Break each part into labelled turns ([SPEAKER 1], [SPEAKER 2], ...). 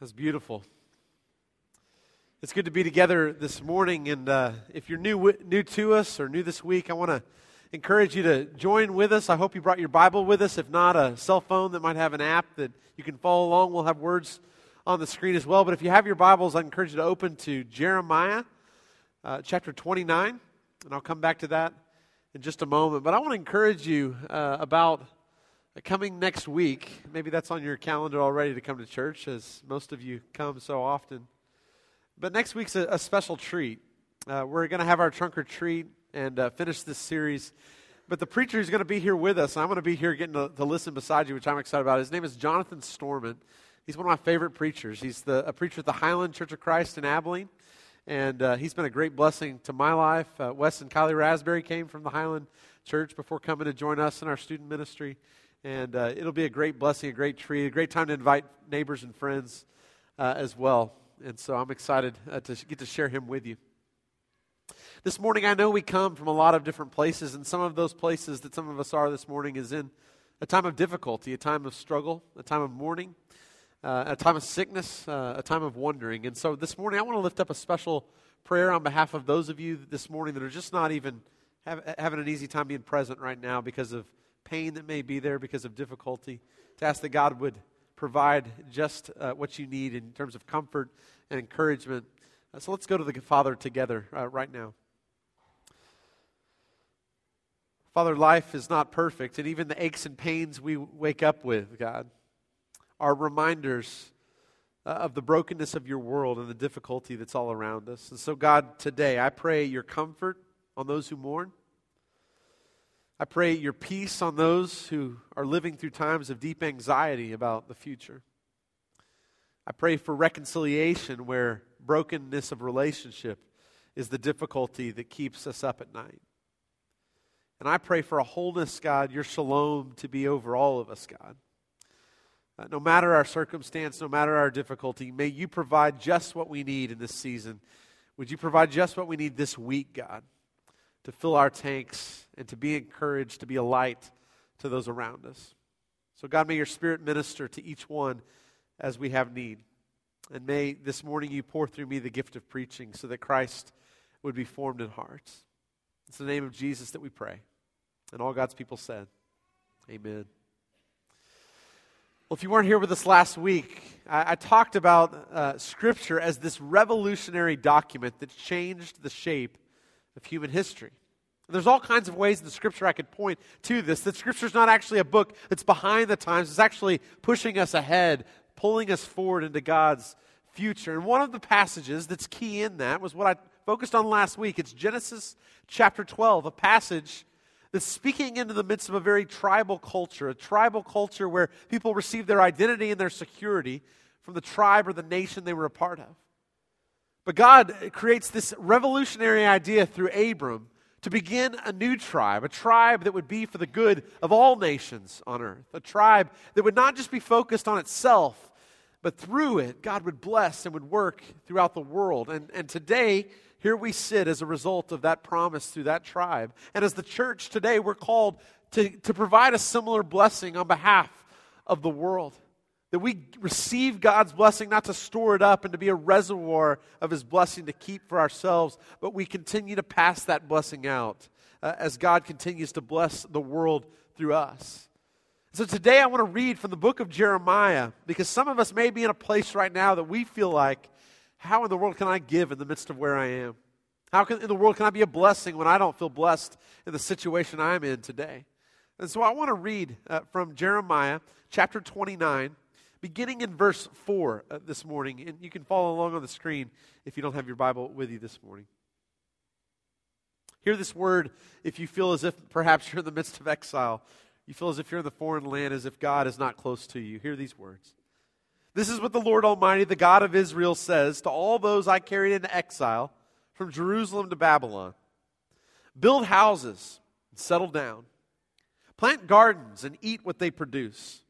[SPEAKER 1] That's beautiful. It's good to be together this morning. And uh, if you're new, new to us or new this week, I want to encourage you to join with us. I hope you brought your Bible with us. If not, a cell phone that might have an app that you can follow along. We'll have words on the screen as well. But if you have your Bibles, I encourage you to open to Jeremiah uh, chapter 29. And I'll come back to that in just a moment. But I want to encourage you uh, about coming next week. Maybe that's on your calendar already to come to church, as most of you come so often. But next week's a, a special treat. Uh, we're going to have our trunk or treat and uh, finish this series. But the preacher is going to be here with us, and I'm going to be here getting to, to, listen beside you, which I'm excited about. His name is Jonathan Storment. He's one of my favorite preachers. He's the, a preacher at the Highland Church of Christ in Abilene, and uh, he's been a great blessing to my life. Uh, Wes and Kylie Raspberry came from the Highland Church before coming to join us in our student ministry, and uh, it'll be a great blessing, a great treat, a great time to invite neighbors and friends uh, as well and so I'm excited uh, to get to share him with you. This morning, I know we come from a lot of different places, and some of those places that some of us are this morning is in a time of difficulty, a time of struggle, a time of mourning, uh, a time of sickness, uh, a time of wondering. And so this morning, I want to lift up a special prayer on behalf of those of you this morning that are just not even having an easy time being present right now because of pain that may be there, because of difficulty, to ask that God would provide just uh, what you need in terms of comfort and encouragement. Uh, so let's go to the Father together uh, right now. Father, life is not perfect, and even the aches and pains we wake up with, God, are reminders uh, of the brokenness of your world and the difficulty that's all around us. And so, God, today I pray your comfort on those who mourn. I pray your peace on those who are living through times of deep anxiety about the future. I pray for reconciliation where brokenness of relationship is the difficulty that keeps us up at night. And I pray for a wholeness, God, your shalom to be over all of us, God. Uh, no matter our circumstance, no matter our difficulty, may you provide just what we need in this season. Would you provide just what we need this week, God? To fill our tanks and to be encouraged, to be a light to those around us. So, God, may your Spirit minister to each one as we have need. And may this morning you pour through me the gift of preaching so that Christ would be formed in hearts. It's the name of Jesus that we pray. And all God's people said, Amen. Well, if you weren't here with us last week, I, I talked about uh, Scripture as this revolutionary document that changed the shape of human history. There's all kinds of ways in the scripture I could point to this. That scripture is not actually a book that's behind the times, it's actually pushing us ahead, pulling us forward into God's future. And one of the passages that's key in that was what I focused on last week. It's Genesis chapter 12, a passage that's speaking into the midst of a very tribal culture, a tribal culture where people receive their identity and their security from the tribe or the nation they were a part of. But God creates this revolutionary idea through Abram to begin a new tribe, a tribe that would be for the good of all nations on earth, a tribe that would not just be focused on itself, but through it, God would bless and would work throughout the world. And, and today, here we sit as a result of that promise through that tribe. And as the church today, we're called to, to provide a similar blessing on behalf of the world. That we receive God's blessing not to store it up and to be a reservoir of His blessing to keep for ourselves, but we continue to pass that blessing out uh, as God continues to bless the world through us. So today I want to read from the book of Jeremiah because some of us may be in a place right now that we feel like, how in the world can I give in the midst of where I am? How can, in the world can I be a blessing when I don't feel blessed in the situation I'm in today? And so I want to read uh, from Jeremiah chapter 29 beginning in verse 4 uh, this morning. And you can follow along on the screen if you don't have your Bible with you this morning. Hear this word if you feel as if perhaps you're in the midst of exile. You feel as if you're in the foreign land, as if God is not close to you. Hear these words. This is what the Lord Almighty, the God of Israel, says to all those I carried into exile from Jerusalem to Babylon Build houses and settle down, plant gardens and eat what they produce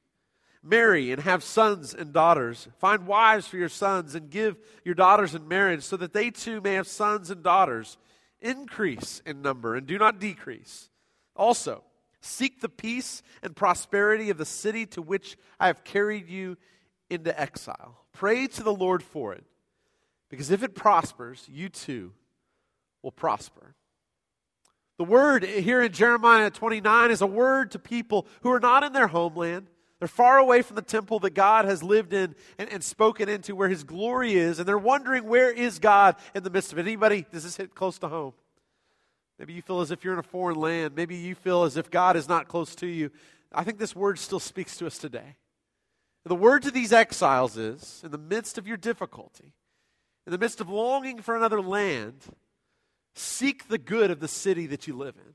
[SPEAKER 1] marry and have sons and daughters. Find wives for your sons and give your daughters in marriage so that they too may have sons and daughters. Increase in number and do not decrease. Also, seek the peace and prosperity of the city to which I have carried you into exile. Pray to the Lord for it, because if it prospers, you too will prosper. The word here in Jeremiah 29 is a word to people who are not in their homeland. They're far away from the temple that God has lived in and, and, spoken into where his glory is, and they're wondering where is God in the midst of it. Anybody, does this hit close to home? Maybe you feel as if you're in a foreign land. Maybe you feel as if God is not close to you. I think this word still speaks to us today. The word to these exiles is in the midst of your difficulty, in the midst of longing for another land, seek the good of the city that you live in.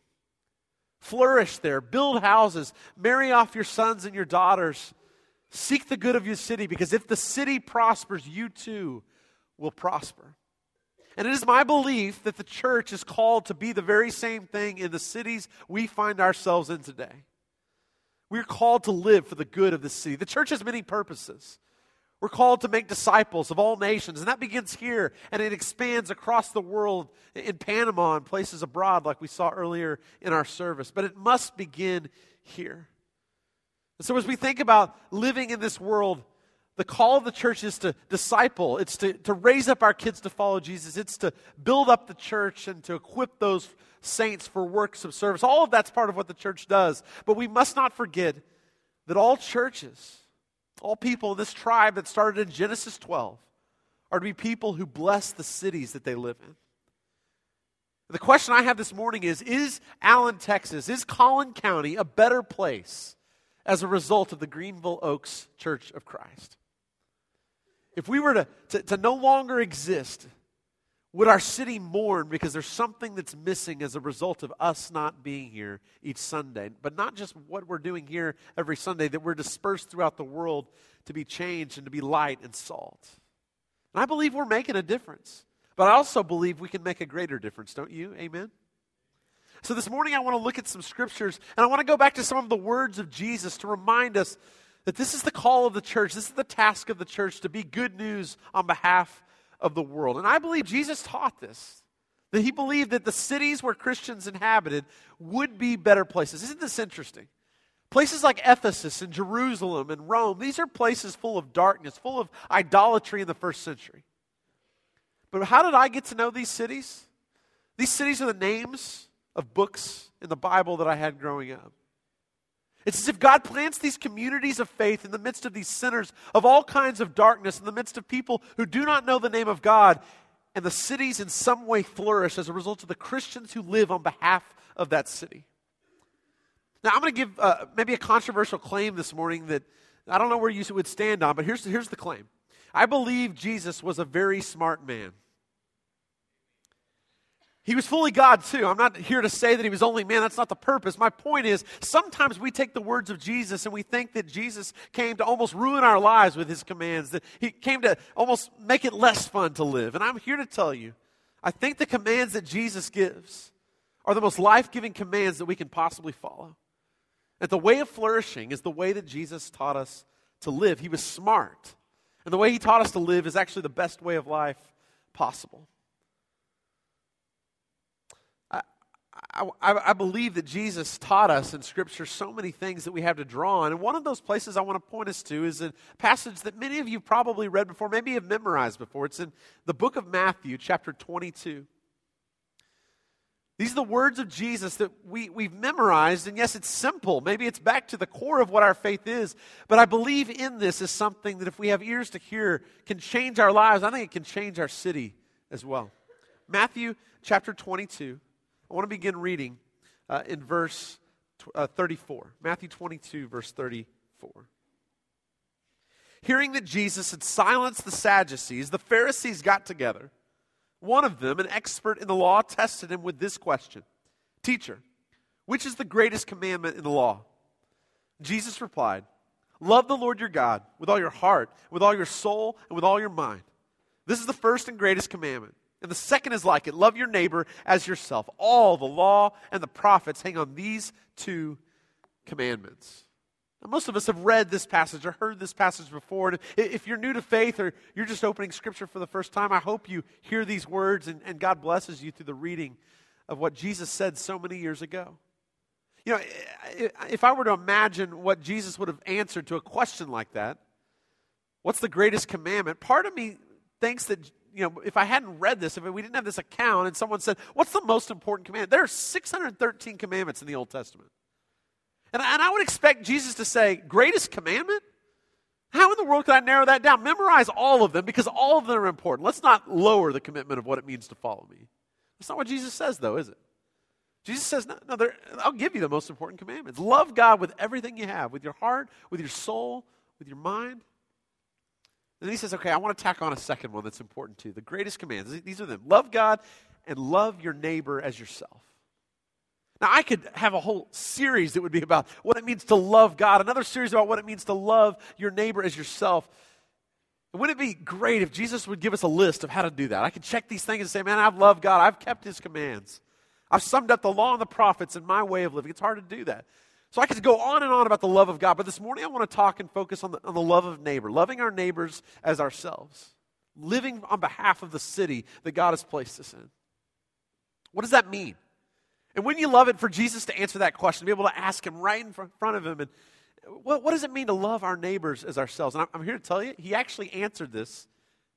[SPEAKER 1] Flourish there, build houses, marry off your sons and your daughters. Seek the good of your city because if the city prospers, you too will prosper. And it is my belief that the church is called to be the very same thing in the cities we find ourselves in today. We're called to live for the good of the city. The church has many purposes. We're called to make disciples of all nations, and that begins here, and it expands across the world in Panama and places abroad, like we saw earlier in our service. But it must begin here. And so, as we think about living in this world, the call of the church is to disciple, it's to, to raise up our kids to follow Jesus, it's to build up the church and to equip those saints for works of service. All of that's part of what the church does. But we must not forget that all churches, all people in this tribe that started in Genesis 12, are to be people who bless the cities that they live in. The question I have this morning is Is Allen, Texas, is Collin County a better place as a result of the Greenville Oaks Church of Christ? If we were to, to, to no longer exist, would our city mourn because there's something that's missing as a result of us not being here each Sunday? But not just what we're doing here every Sunday, that we're dispersed throughout the world to be changed and to be light and salt. And I believe we're making a difference. But I also believe we can make a greater difference, don't you? Amen? So this morning I want to look at some scriptures and I want to go back to some of the words of Jesus to remind us that this is the call of the church. This is the task of the church to be good news on behalf of the world. And I believe Jesus taught this. That he believed that the cities where Christians inhabited would be better places. Isn't this interesting? Places like Ephesus and Jerusalem and Rome, these are places full of darkness, full of idolatry in the first century. But how did I get to know these cities? These cities are the names of books in the Bible that I had growing up. It's as if God plants these communities of faith in the midst of these sinners of all kinds of darkness, in the midst of people who do not know the name of God, and the cities in some way flourish as a result of the Christians who live on behalf of that city. Now, I'm going to give uh, maybe a controversial claim this morning that I don't know where you would stand on, but here's, here's the claim. I believe Jesus was a very smart man. He was fully God too. I'm not here to say that he was only man. That's not the purpose. My point is, sometimes we take the words of Jesus and we think that Jesus came to almost ruin our lives with his commands, that he came to almost make it less fun to live. And I'm here to tell you, I think the commands that Jesus gives are the most life giving commands that we can possibly follow. And the way of flourishing is the way that Jesus taught us to live. He was smart. And the way he taught us to live is actually the best way of life possible. I, I, believe that Jesus taught us in Scripture so many things that we have to draw on. And one of those places I want to point us to is a passage that many of you probably read before, maybe have memorized before. It's in the book of Matthew, chapter 22. These are the words of Jesus that we, we've memorized, and yes, it's simple. Maybe it's back to the core of what our faith is, but I believe in this is something that if we have ears to hear, can change our lives. I think it can change our city as well. Matthew chapter 22. I want to begin reading uh, in verse uh, 34. Matthew 22, verse 34. Hearing that Jesus had silenced the Sadducees, the Pharisees got together. One of them, an expert in the law, tested him with this question Teacher, which is the greatest commandment in the law? Jesus replied, Love the Lord your God with all your heart, with all your soul, and with all your mind. This is the first and greatest commandment. And the second is like it love your neighbor as yourself. All the law and the prophets hang on these two commandments. Now, most of us have read this passage or heard this passage before. And if you're new to faith or you're just opening scripture for the first time, I hope you hear these words and, and God blesses you through the reading of what Jesus said so many years ago. You know, if I were to imagine what Jesus would have answered to a question like that, What's the greatest commandment? Part of me thinks that, you know, if I hadn't read this, if we didn't have this account and someone said, What's the most important commandment? There are 613 commandments in the Old Testament. And, and I would expect Jesus to say, Greatest commandment? How in the world could I narrow that down? Memorize all of them because all of them are important. Let's not lower the commitment of what it means to follow me. That's not what Jesus says, though, is it? Jesus says, No, no I'll give you the most important commandments. Love God with everything you have, with your heart, with your soul, with your mind. And he says, Okay, I want to tack on a second one that's important too. The greatest commands. These are them love God and love your neighbor as yourself. Now, I could have a whole series that would be about what it means to love God, another series about what it means to love your neighbor as yourself. Wouldn't it be great if Jesus would give us a list of how to do that? I could check these things and say, man, I've loved God, I've kept his commands. I've summed up the law and the prophets in my way of living. It's hard to do that. So I could go on and on about the love of God, but this morning I want to talk and focus on the, on the love of neighbor, loving our neighbors as ourselves, living on behalf of the city that God has placed us in. What does that mean? And wouldn't you love it for Jesus to answer that question, be able to ask him right in front of him? And what, what does it mean to love our neighbors as ourselves? And I'm, I'm here to tell you, he actually answered this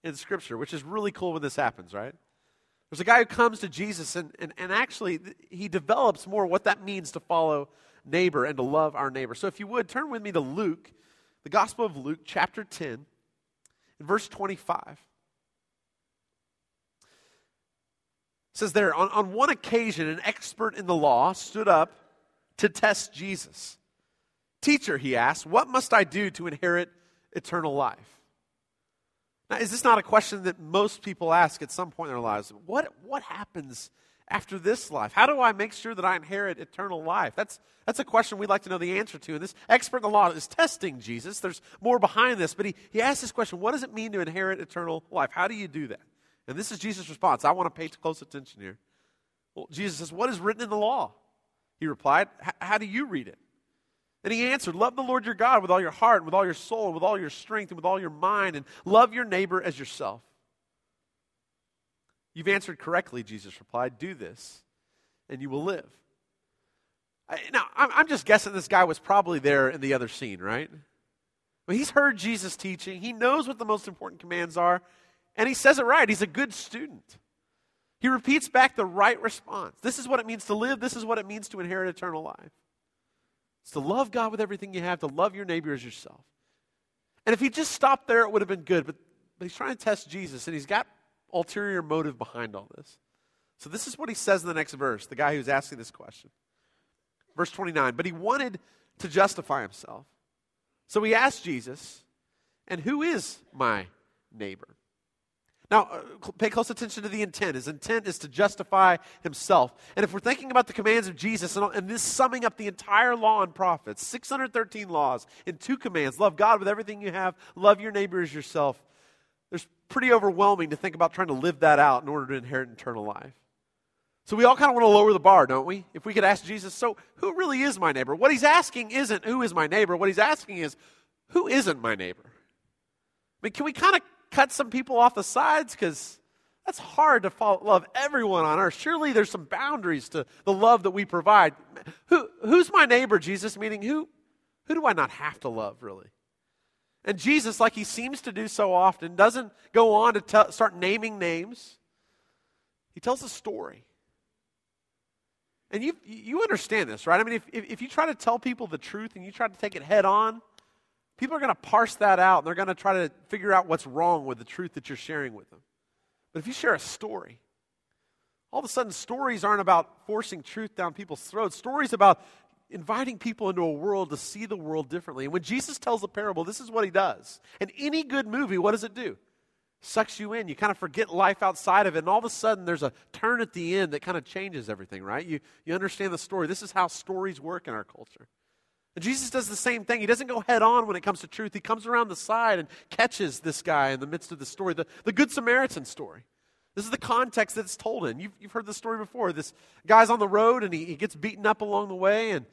[SPEAKER 1] in Scripture, which is really cool when this happens, right? There's a guy who comes to Jesus, and, and, and actually, he develops more what that means to follow neighbor and to love our neighbor. So, if you would, turn with me to Luke, the Gospel of Luke, chapter 10, verse 25. It says there, on, on one occasion, an expert in the law stood up to test Jesus. Teacher, he asked, what must I do to inherit eternal life? Now, is this not a question that most people ask at some point in their lives? What, what happens after this life? How do I make sure that I inherit eternal life? That's, that's a question we'd like to know the answer to. And this expert in the law is testing Jesus. There's more behind this, but he, he asks this question What does it mean to inherit eternal life? How do you do that? And this is Jesus' response. I want to pay close attention here. Well, Jesus says, What is written in the law? He replied, How do you read it? And he answered, Love the Lord your God with all your heart, and with all your soul, and with all your strength, and with all your mind, and love your neighbor as yourself. You've answered correctly, Jesus replied. Do this, and you will live. Now, I'm just guessing this guy was probably there in the other scene, right? He's heard Jesus teaching, he knows what the most important commands are, and he says it right. He's a good student. He repeats back the right response. This is what it means to live, this is what it means to inherit eternal life. It's to love God with everything you have, to love your neighbor as yourself. And if he just stopped there, it would have been good. But, but he's trying to test Jesus, and he's got ulterior motive behind all this. So this is what he says in the next verse, the guy who's asking this question. Verse 29. But he wanted to justify himself. So he asked Jesus, And who is my neighbor? Now, uh, pay close attention to the intent. His intent is to justify himself. And if we're thinking about the commands of Jesus and, and this summing up the entire law and prophets, 613 laws in two commands love God with everything you have, love your neighbor as yourself. Pretty overwhelming to think about trying to live that out in order to inherit eternal life. So we all kind of want to lower the bar, don't we? If we could ask Jesus, so who really is my neighbor? What he's asking isn't who is my neighbor. What he's asking is who isn't my neighbor? I mean, can we kind of cut some people off the sides because that's hard to follow, love everyone on earth. Surely there's some boundaries to the love that we provide. Who, who's my neighbor, Jesus? Meaning, who, who do I not have to love, really? And Jesus, like he seems to do so often, doesn't go on to tell, start naming names. He tells a story. And you, you understand this, right? I mean, if, if, if you try to tell people the truth and you try to take it head on, people are going to parse that out and they're going to try to figure out what's wrong with the truth that you're sharing with them. But if you share a story, all of a sudden stories aren't about forcing truth down people's throats. Stories about inviting people into a world to see the world differently. And when Jesus tells a parable, this is what he does. And any good movie, what does it do? Sucks you in. You kind of forget life outside of it, and all of a sudden there's a turn at the end that kind of changes everything, right? You, you understand the story. This is how stories work in our culture. And Jesus does the same thing. He doesn't go head on when it comes to truth. He comes around the side and catches this guy in the midst of the story, the, the Good Samaritan story. This is the context that it's told in. You've, you've heard the story before. This guy's on the road and he, he gets beaten up along the way, and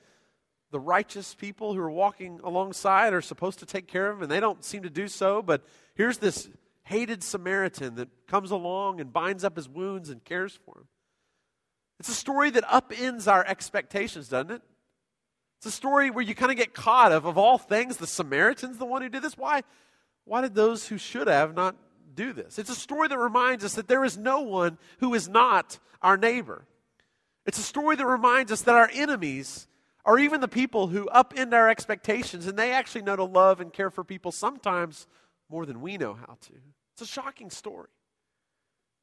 [SPEAKER 1] the righteous people who are walking alongside are supposed to take care of him, and they don't seem to do so. But here's this hated Samaritan that comes along and binds up his wounds and cares for him. It's a story that upends our expectations, doesn't it? It's a story where you kind of get caught of, of all things, the Samaritan's the one who did this. Why, why did those who should have not do this? It's a story that reminds us that there is no one who is not our neighbor. It's a story that reminds us that our enemies are even the people who upend our expectations and they actually know to love and care for people sometimes more than we know how to. It's a shocking story.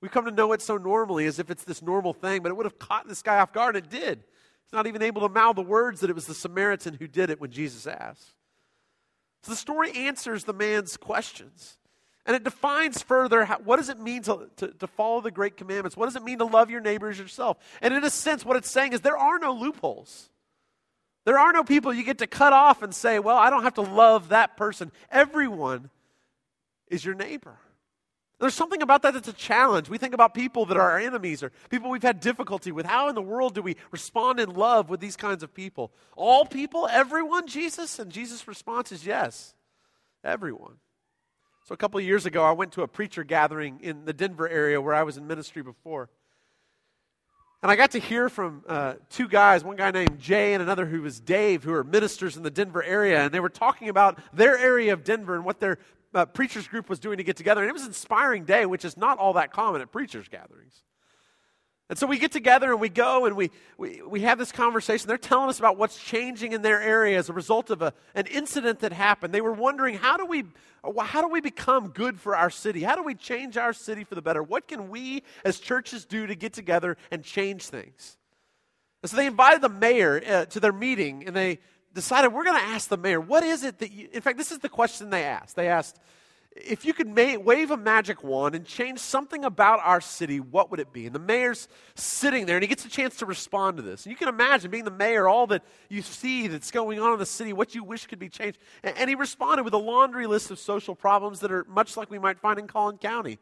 [SPEAKER 1] We come to know it so normally as if it's this normal thing, but it would have caught this guy off guard, and it did. He's not even able to mouth the words that it was the Samaritan who did it when Jesus asked. So the story answers the man's questions. And it defines further how, what does it mean to, to, to, follow the great commandments? What does it mean to love your neighbor as yourself? And in a sense, what it's saying is there are no loopholes. There are no people you get to cut off and say, well, I don't have to love that person. Everyone is your neighbor. There's something about that that's a challenge. We think about people that are our enemies or people we've had difficulty with. How in the world do we respond in love with these kinds of people? All people, everyone, Jesus? And Jesus' response is yes, everyone. So a couple years ago, I went to a preacher gathering in the Denver area where I was in ministry before. And I got to hear from uh, two guys, one guy named Jay and another who was Dave, who are ministers in the Denver area. And they were talking about their area of Denver and what their uh, preachers group was doing to get together. And it was an inspiring day, which is not all that common at preachers' gatherings. And so we get together and we go and we, we, we have this conversation. They're telling us about what's changing in their area as a result of a, an incident that happened. They were wondering how do, we, how do we become good for our city? How do we change our city for the better? What can we as churches do to get together and change things? And so they invited the mayor uh, to their meeting and they decided we're going to ask the mayor, what is it that you, in fact, this is the question they asked. They asked, if you could ma- wave a magic wand and change something about our city, what would it be? And the mayor's sitting there and he gets a chance to respond to this. And you can imagine being the mayor, all that you see that's going on in the city, what you wish could be changed. And, and he responded with a laundry list of social problems that are much like we might find in Collin County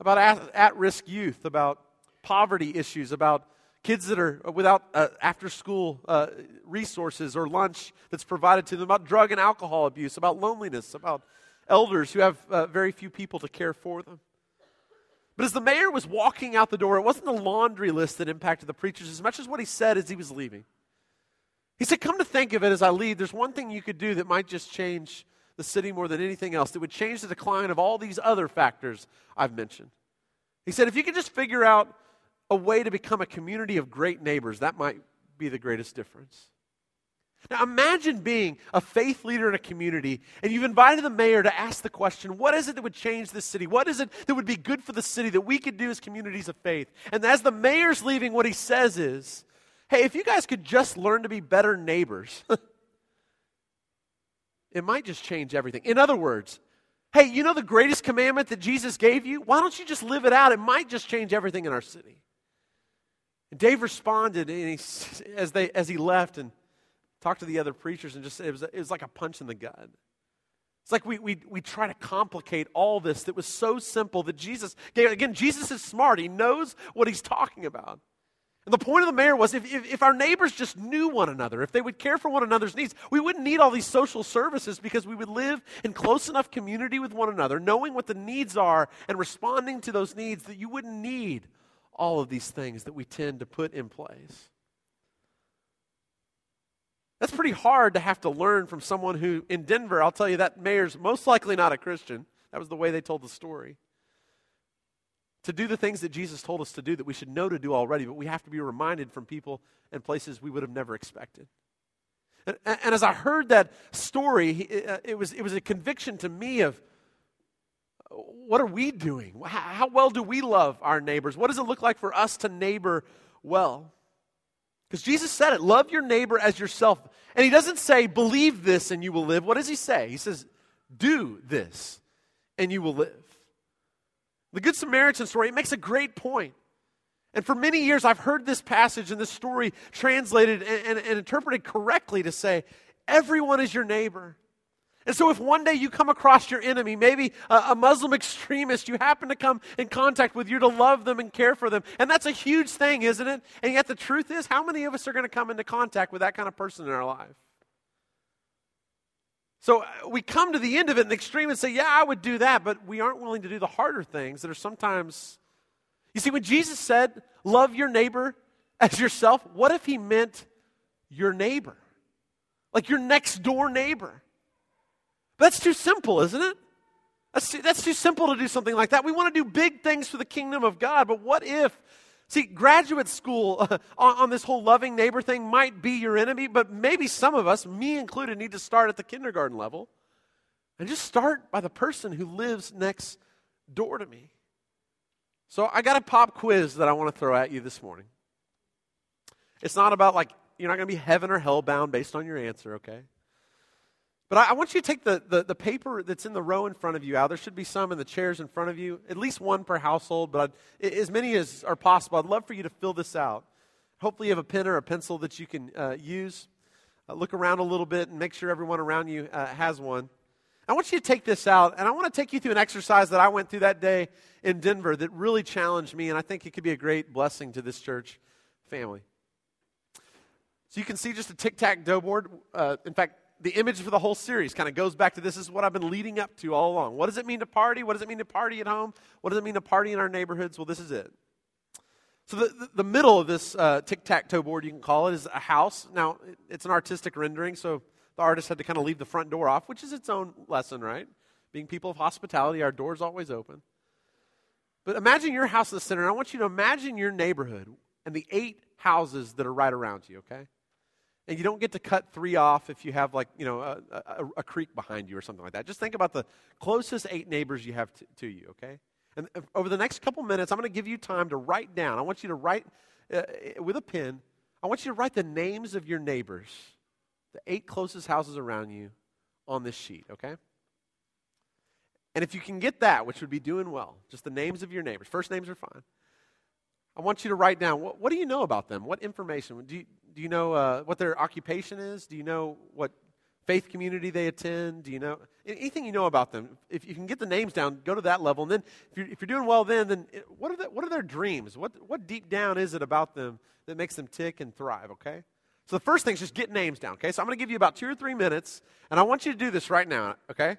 [SPEAKER 1] about at risk youth, about poverty issues, about kids that are without uh, after school uh, resources or lunch that's provided to them, about drug and alcohol abuse, about loneliness, about elders who have uh, very few people to care for them. But as the mayor was walking out the door, it wasn't the laundry list that impacted the preachers as much as what he said as he was leaving. He said, Come to think of it as I leave, there's one thing you could do that might just change the city more than anything else, that would change the decline of all these other factors I've mentioned. He said, If you could just figure out a way to become a community of great neighbors, that might be the greatest difference. Now imagine being a faith leader in a community and you've invited the mayor to ask the question, what is it that would change the city? What is it that would be good for the city that we could do as communities of faith? And as the mayor's leaving, what he says is, hey, if you guys could just learn to be better neighbors, it might just change everything. In other words, hey, you know the greatest commandment that Jesus gave you? Why don't you just live it out? It might just change everything in our city. And Dave responded and he, as, they, as he left and talked to the other preachers and just it was, it was like a punch in the gut. It's like we, we, we try to complicate all this that was so simple that Jesus. Again, Jesus is smart, he knows what he's talking about. And the point of the mayor was if, if, if, our neighbors just knew one another, if they would care for one another's needs, we wouldn't need all these social services because we would live in close enough community with one another, knowing what the needs are and responding to those needs that you wouldn't need all of these things that we tend to put in place. That's pretty hard to have to learn from someone who, in Denver, I'll tell you, that mayor's most likely not a Christian. That was the way they told the story. To do the things that Jesus told us to do that we should know to do already, but we have to be reminded from people and places we would have never expected. And, and as I heard that story, it, uh, it, was, it was a conviction to me of what are we doing? How well do we love our neighbors? What does it look like for us to neighbor well? Because Jesus said it love your neighbor as yourself. And he doesn't say, believe this and you will live. What does he say? He says, do this and you will live. The Good Samaritan story, it makes a great point. And for many years, I've heard this passage and this story translated and, and, and interpreted correctly to say, everyone is your neighbor. And so, if one day you come across your enemy, maybe a, a, Muslim extremist you happen to come in contact with, you're to love them and care for them. And that's a huge thing, isn't it? And yet, the truth is, how many of us are going to come into contact with that kind of person in our life? So, uh, we come to the end of it in the extreme and say, Yeah, I would do that, but we aren't willing to do the harder things that are sometimes. You see, when Jesus said, Love your neighbor as yourself, what if he meant your neighbor? Like your next door neighbor. That's too simple, isn't it? That's too, that's too simple to do something like that. We want to do big things for the kingdom of God, but what if? See, graduate school uh, on, on this whole loving neighbor thing might be your enemy, but maybe some of us, me included, need to start at the kindergarten level and just start by the person who lives next door to me. So I got a pop quiz that I want to throw at you this morning. It's not about like, you're not going to be heaven or hell bound based on your answer, okay? But I, I want you to take the, the, the, paper that's in the row in front of you out. There should be some in the chairs in front of you, at least one per household, but I'd, as many as are possible. I'd love for you to fill this out. Hopefully, you have a pen or a pencil that you can uh, use. Uh, look around a little bit and make sure everyone around you uh, has one. I want you to take this out, and I want to take you through an exercise that I went through that day in Denver that really challenged me, and I think it could be a great blessing to this church family. So you can see just a tic tac toe board. Uh, in fact, the image for the whole series kind of goes back to this is what I've been leading up to all along. What does it mean to party? What does it mean to party at home? What does it mean to party in our neighborhoods? Well, this is it. So, the, the, middle of this uh, tic tac toe board, you can call it, is a house. Now, it's an artistic rendering, so the artist had to kind of leave the front door off, which is its own lesson, right? Being people of hospitality, our door's always open. But imagine your house in the center, and I want you to imagine your neighborhood and the eight houses that are right around you, okay? And you don't get to cut three off if you have like you know a, a, a, creek behind you or something like that. Just think about the closest eight neighbors you have to, to you okay? And over the next couple minutes i'm going to give you time to write down. I want you to write uh, with a pen i want you to write the names of your neighbors the eight closest houses around you on this sheet okay? And if you can get that which would be doing well just the names of your neighbors. First names are fine. I want you to write down what, what do you know about them? What information? Do you, do you know uh, what their occupation is? Do you know what faith community they attend? Do you know anything you know about them? If you can get the names down, go to that level. And then, if you're, if you're doing well, then then what are the, what are their dreams? What what deep down is it about them that makes them tick and thrive? Okay. So the first thing is just get names down. Okay. So I'm going to give you about two or three minutes, and I want you to do this right now. Okay.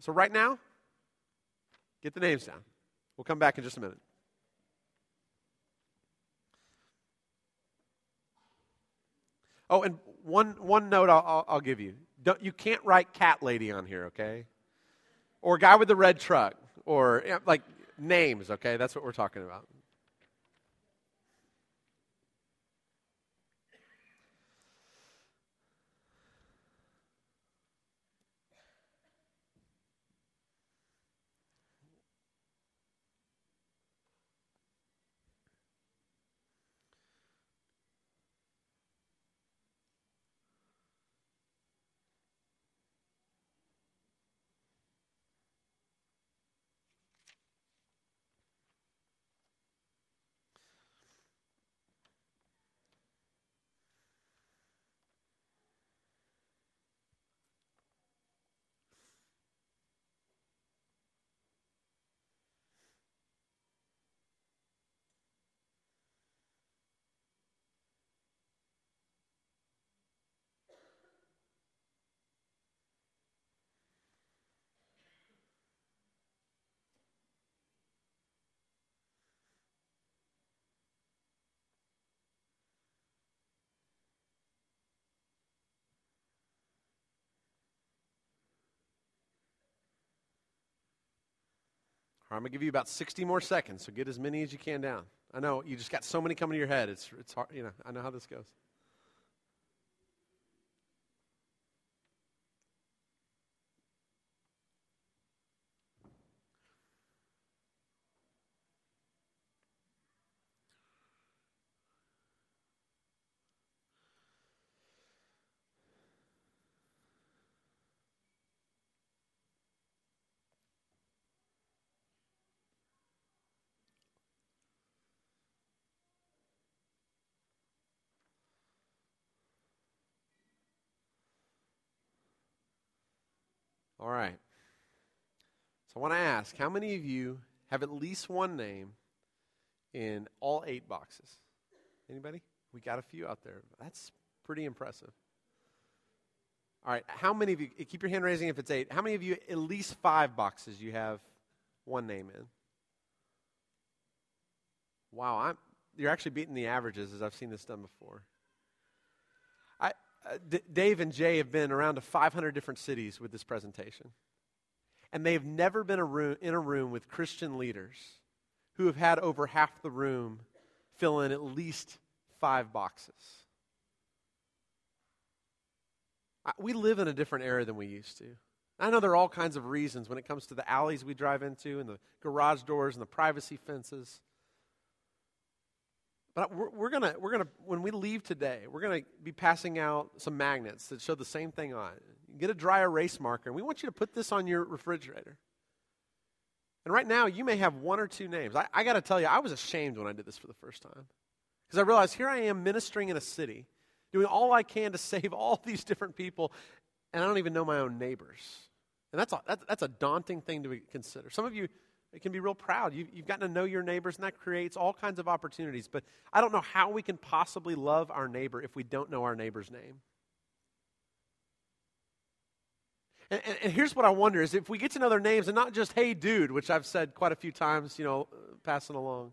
[SPEAKER 1] So right now, get the names down. We'll come back in just a minute. Oh, and one, one note I'll, I'll, give you. Don't, you can't write cat lady on here, okay? Or guy with the red truck, or eh, like names, okay? That's what we're talking about. I'm going to give you about 60 more seconds, so get as many as you can down. I know you just got so many coming to your head. It's, it's hard, you know, I know how this goes. All right. So I want to ask how many of you have at least one name in all eight boxes? Anybody? We got a few out there. That's pretty impressive. All right. How many of you, eh, keep your hand raising if it's eight, how many of you, at least five boxes, you have one name in? Wow. I'm, you're actually beating the averages as I've seen this done before. Uh, D- Dave and Jay have been around to 500 different cities with this presentation. and they've never been a room, in a room with Christian leaders who have had over half the room fill in at least five boxes. We live in a different era than we used to. I know there are all kinds of reasons when it comes to the alleys we drive into and the garage doors and the privacy fences. But we're, we're going we're gonna, when we leave today, we're going to be passing out some magnets that show the same thing on. Get a dry erase marker, and we want you to put this on your refrigerator. And right now, you may have one or two names. I, I got to tell you, I was ashamed when I did this for the first time. Because I realized here I am ministering in a city, doing all I can to save all these different people, and I don't even know my own neighbors. And that's a, that's a daunting thing to consider. Some of you can be real proud. You've, you've gotten to know your neighbors, and that creates all kinds of opportunities. But I don't know how we can possibly love our neighbor if we don't know our neighbor's name. And, and, and, here's what I wonder is if we get to know their names and not just, hey, dude, which I've said quite a few times, you know, passing along.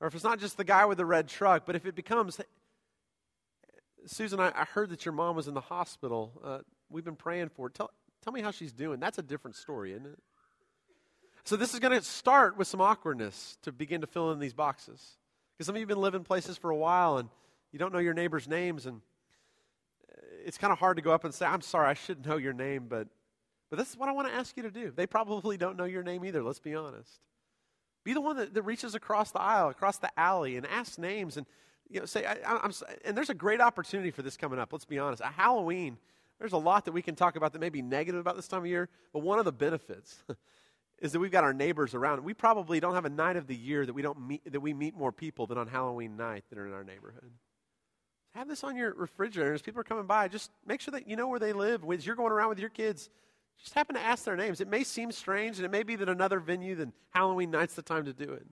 [SPEAKER 1] Or if it's not just the guy with the red truck, but if it becomes, Susan, I, I heard that your mom was in the hospital. Uh, we've been praying for her. Tell, Tell me how she's doing. That's a different story, isn't it? So this is going to start with some awkwardness to begin to fill in these boxes. Because some of you have been living places for a while and you don't know your neighbors' names, and uh, it's kind of hard to go up and say, I'm sorry, I shouldn't know your name, but, but this is what I want to ask you to do. They probably don't know your name either, let's be honest. Be the one that, that reaches across the aisle, across the alley, and asks names and you know, say, I, am and there's a great opportunity for this coming up, let's be honest. A Halloween there's a lot that we can talk about that may be negative about this time of year, but one of the benefits is that we've got our neighbors around. We probably don't have a night of the year that we don't meet that we meet more people than on Halloween night that are in our neighborhood. Have this on your refrigerator as people are coming by. Just make sure that you know where they live. As you're going around with your kids, just happen to ask their names. It may seem strange, and it may be that another venue than Halloween night's the time to do it.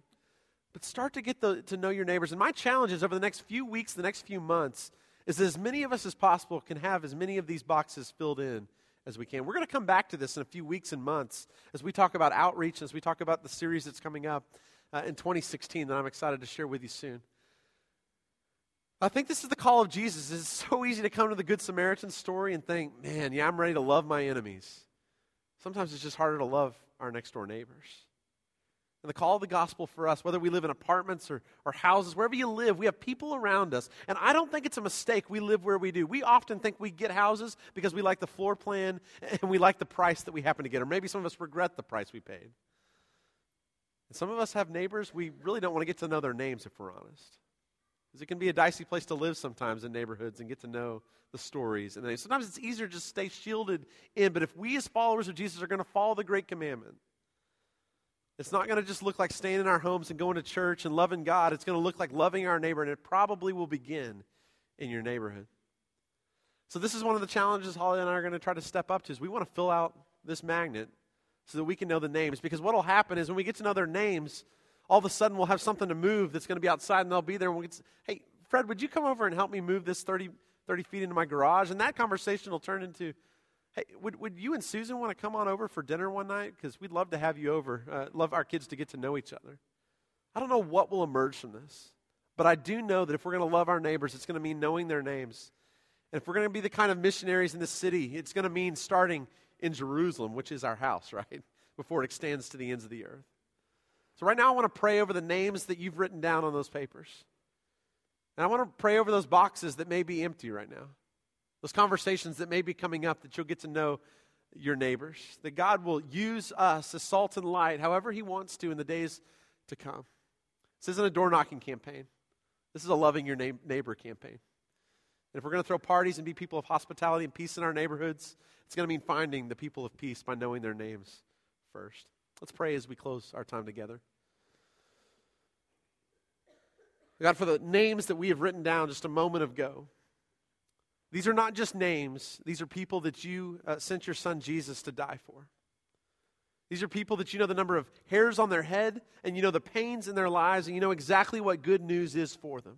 [SPEAKER 1] But start to get the, to know your neighbors. And my challenge is over the next few weeks, the next few months, is that as many of us as possible can have as many of these boxes filled in as we can. We're going to come back to this in a few weeks and months as we talk about outreach, as we talk about the series that's coming up uh, in 2016 that I'm excited to share with you soon. I think this is the call of Jesus. It's so easy to come to the Good Samaritan story and think, man, yeah, I'm ready to love my enemies. Sometimes it's just harder to love our next door neighbors. And the call of the gospel for us, whether we live in apartments or, or houses, wherever you live, we have people around us. And I don't think it's a mistake we live where we do. We often think we get houses because we like the floor plan and we like the price that we happen to get. Or maybe some of us regret the price we paid. And some of us have neighbors we really don't want to get to know their names if we're honest. Because it can be a dicey place to live sometimes in neighborhoods and get to know the stories. And sometimes it's easier to just stay shielded in. But if we as followers of Jesus are going to follow the great commandment, it's not going to just look like staying in our homes and going to church and loving God. It's going to look like loving our neighbor, and it probably will begin in your neighborhood. So this is one of the challenges Holly and I are going to try to step up to is we want to fill out this magnet so that we can know the names. Because what will happen is when we get to know their names, all of a sudden we'll have something to move that's going to be outside and they'll be there. And we'll get, hey, Fred, would you come over and help me move this 30, 30 feet into my garage? And that conversation will turn into, Hey, would, would you and Susan want to come on over for dinner one night? Because we'd love to have you over. Uh, love our kids to get to know each other. I don't know what will emerge from this, but I do know that if we're going to love our neighbors, it's going to mean knowing their names. And if we're going to be the kind of missionaries in this city, it's going to mean starting in Jerusalem, which is our house, right? Before it extends to the ends of the earth. So, right now, I want to pray over the names that you've written down on those papers. And I want to pray over those boxes that may be empty right now those conversations that may be coming up that you'll get to know your neighbors, that God will use us as salt and light however He wants to in the days to come. This isn't a door knocking campaign, this is a loving your neighbor campaign. And if we're going to throw parties and be people of hospitality and peace in our neighborhoods, it's going to mean finding the people of peace by knowing their names first. Let's pray as we close our time together. God, for the names that we have written down just a moment ago, these are not just names, these are people that you uh, sent your son Jesus to die for. These are people that you know the number of hairs on their head, and you know the pains in their lives, and you know exactly what good news is for them.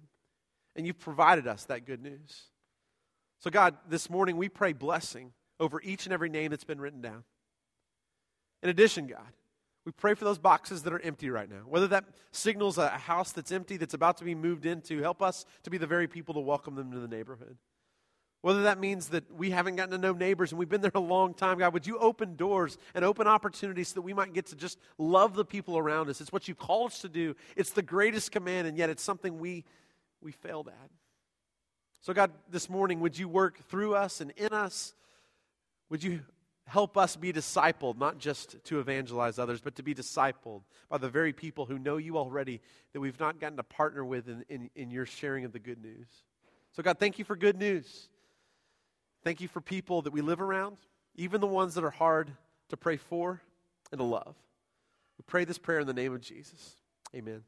[SPEAKER 1] And you've provided us that good news. So, God, this morning we pray blessing over each and every name that's been written down. In addition, God, we pray for those boxes that are empty right now. Whether that signals a house that's empty that's about to be moved into, help us to be the very people to welcome them to the neighborhood. Whether that means that we haven't gotten to know neighbors and we've been there a long time, God, would you open doors and open opportunities so that we might get to just love the people around us? It's what you call us to do. It's the greatest command, and yet it's something we, we failed at. So, God, this morning, would you work through us and in us? Would you help us be discipled, not just to evangelize others, but to be discipled by the very people who know you already that we've not gotten to partner with in, in, in your sharing of the good news? So, God, thank you for good news. Thank you for people that we live around, even the ones that are hard to pray for and to love. We pray this prayer in the name of Jesus. Amen.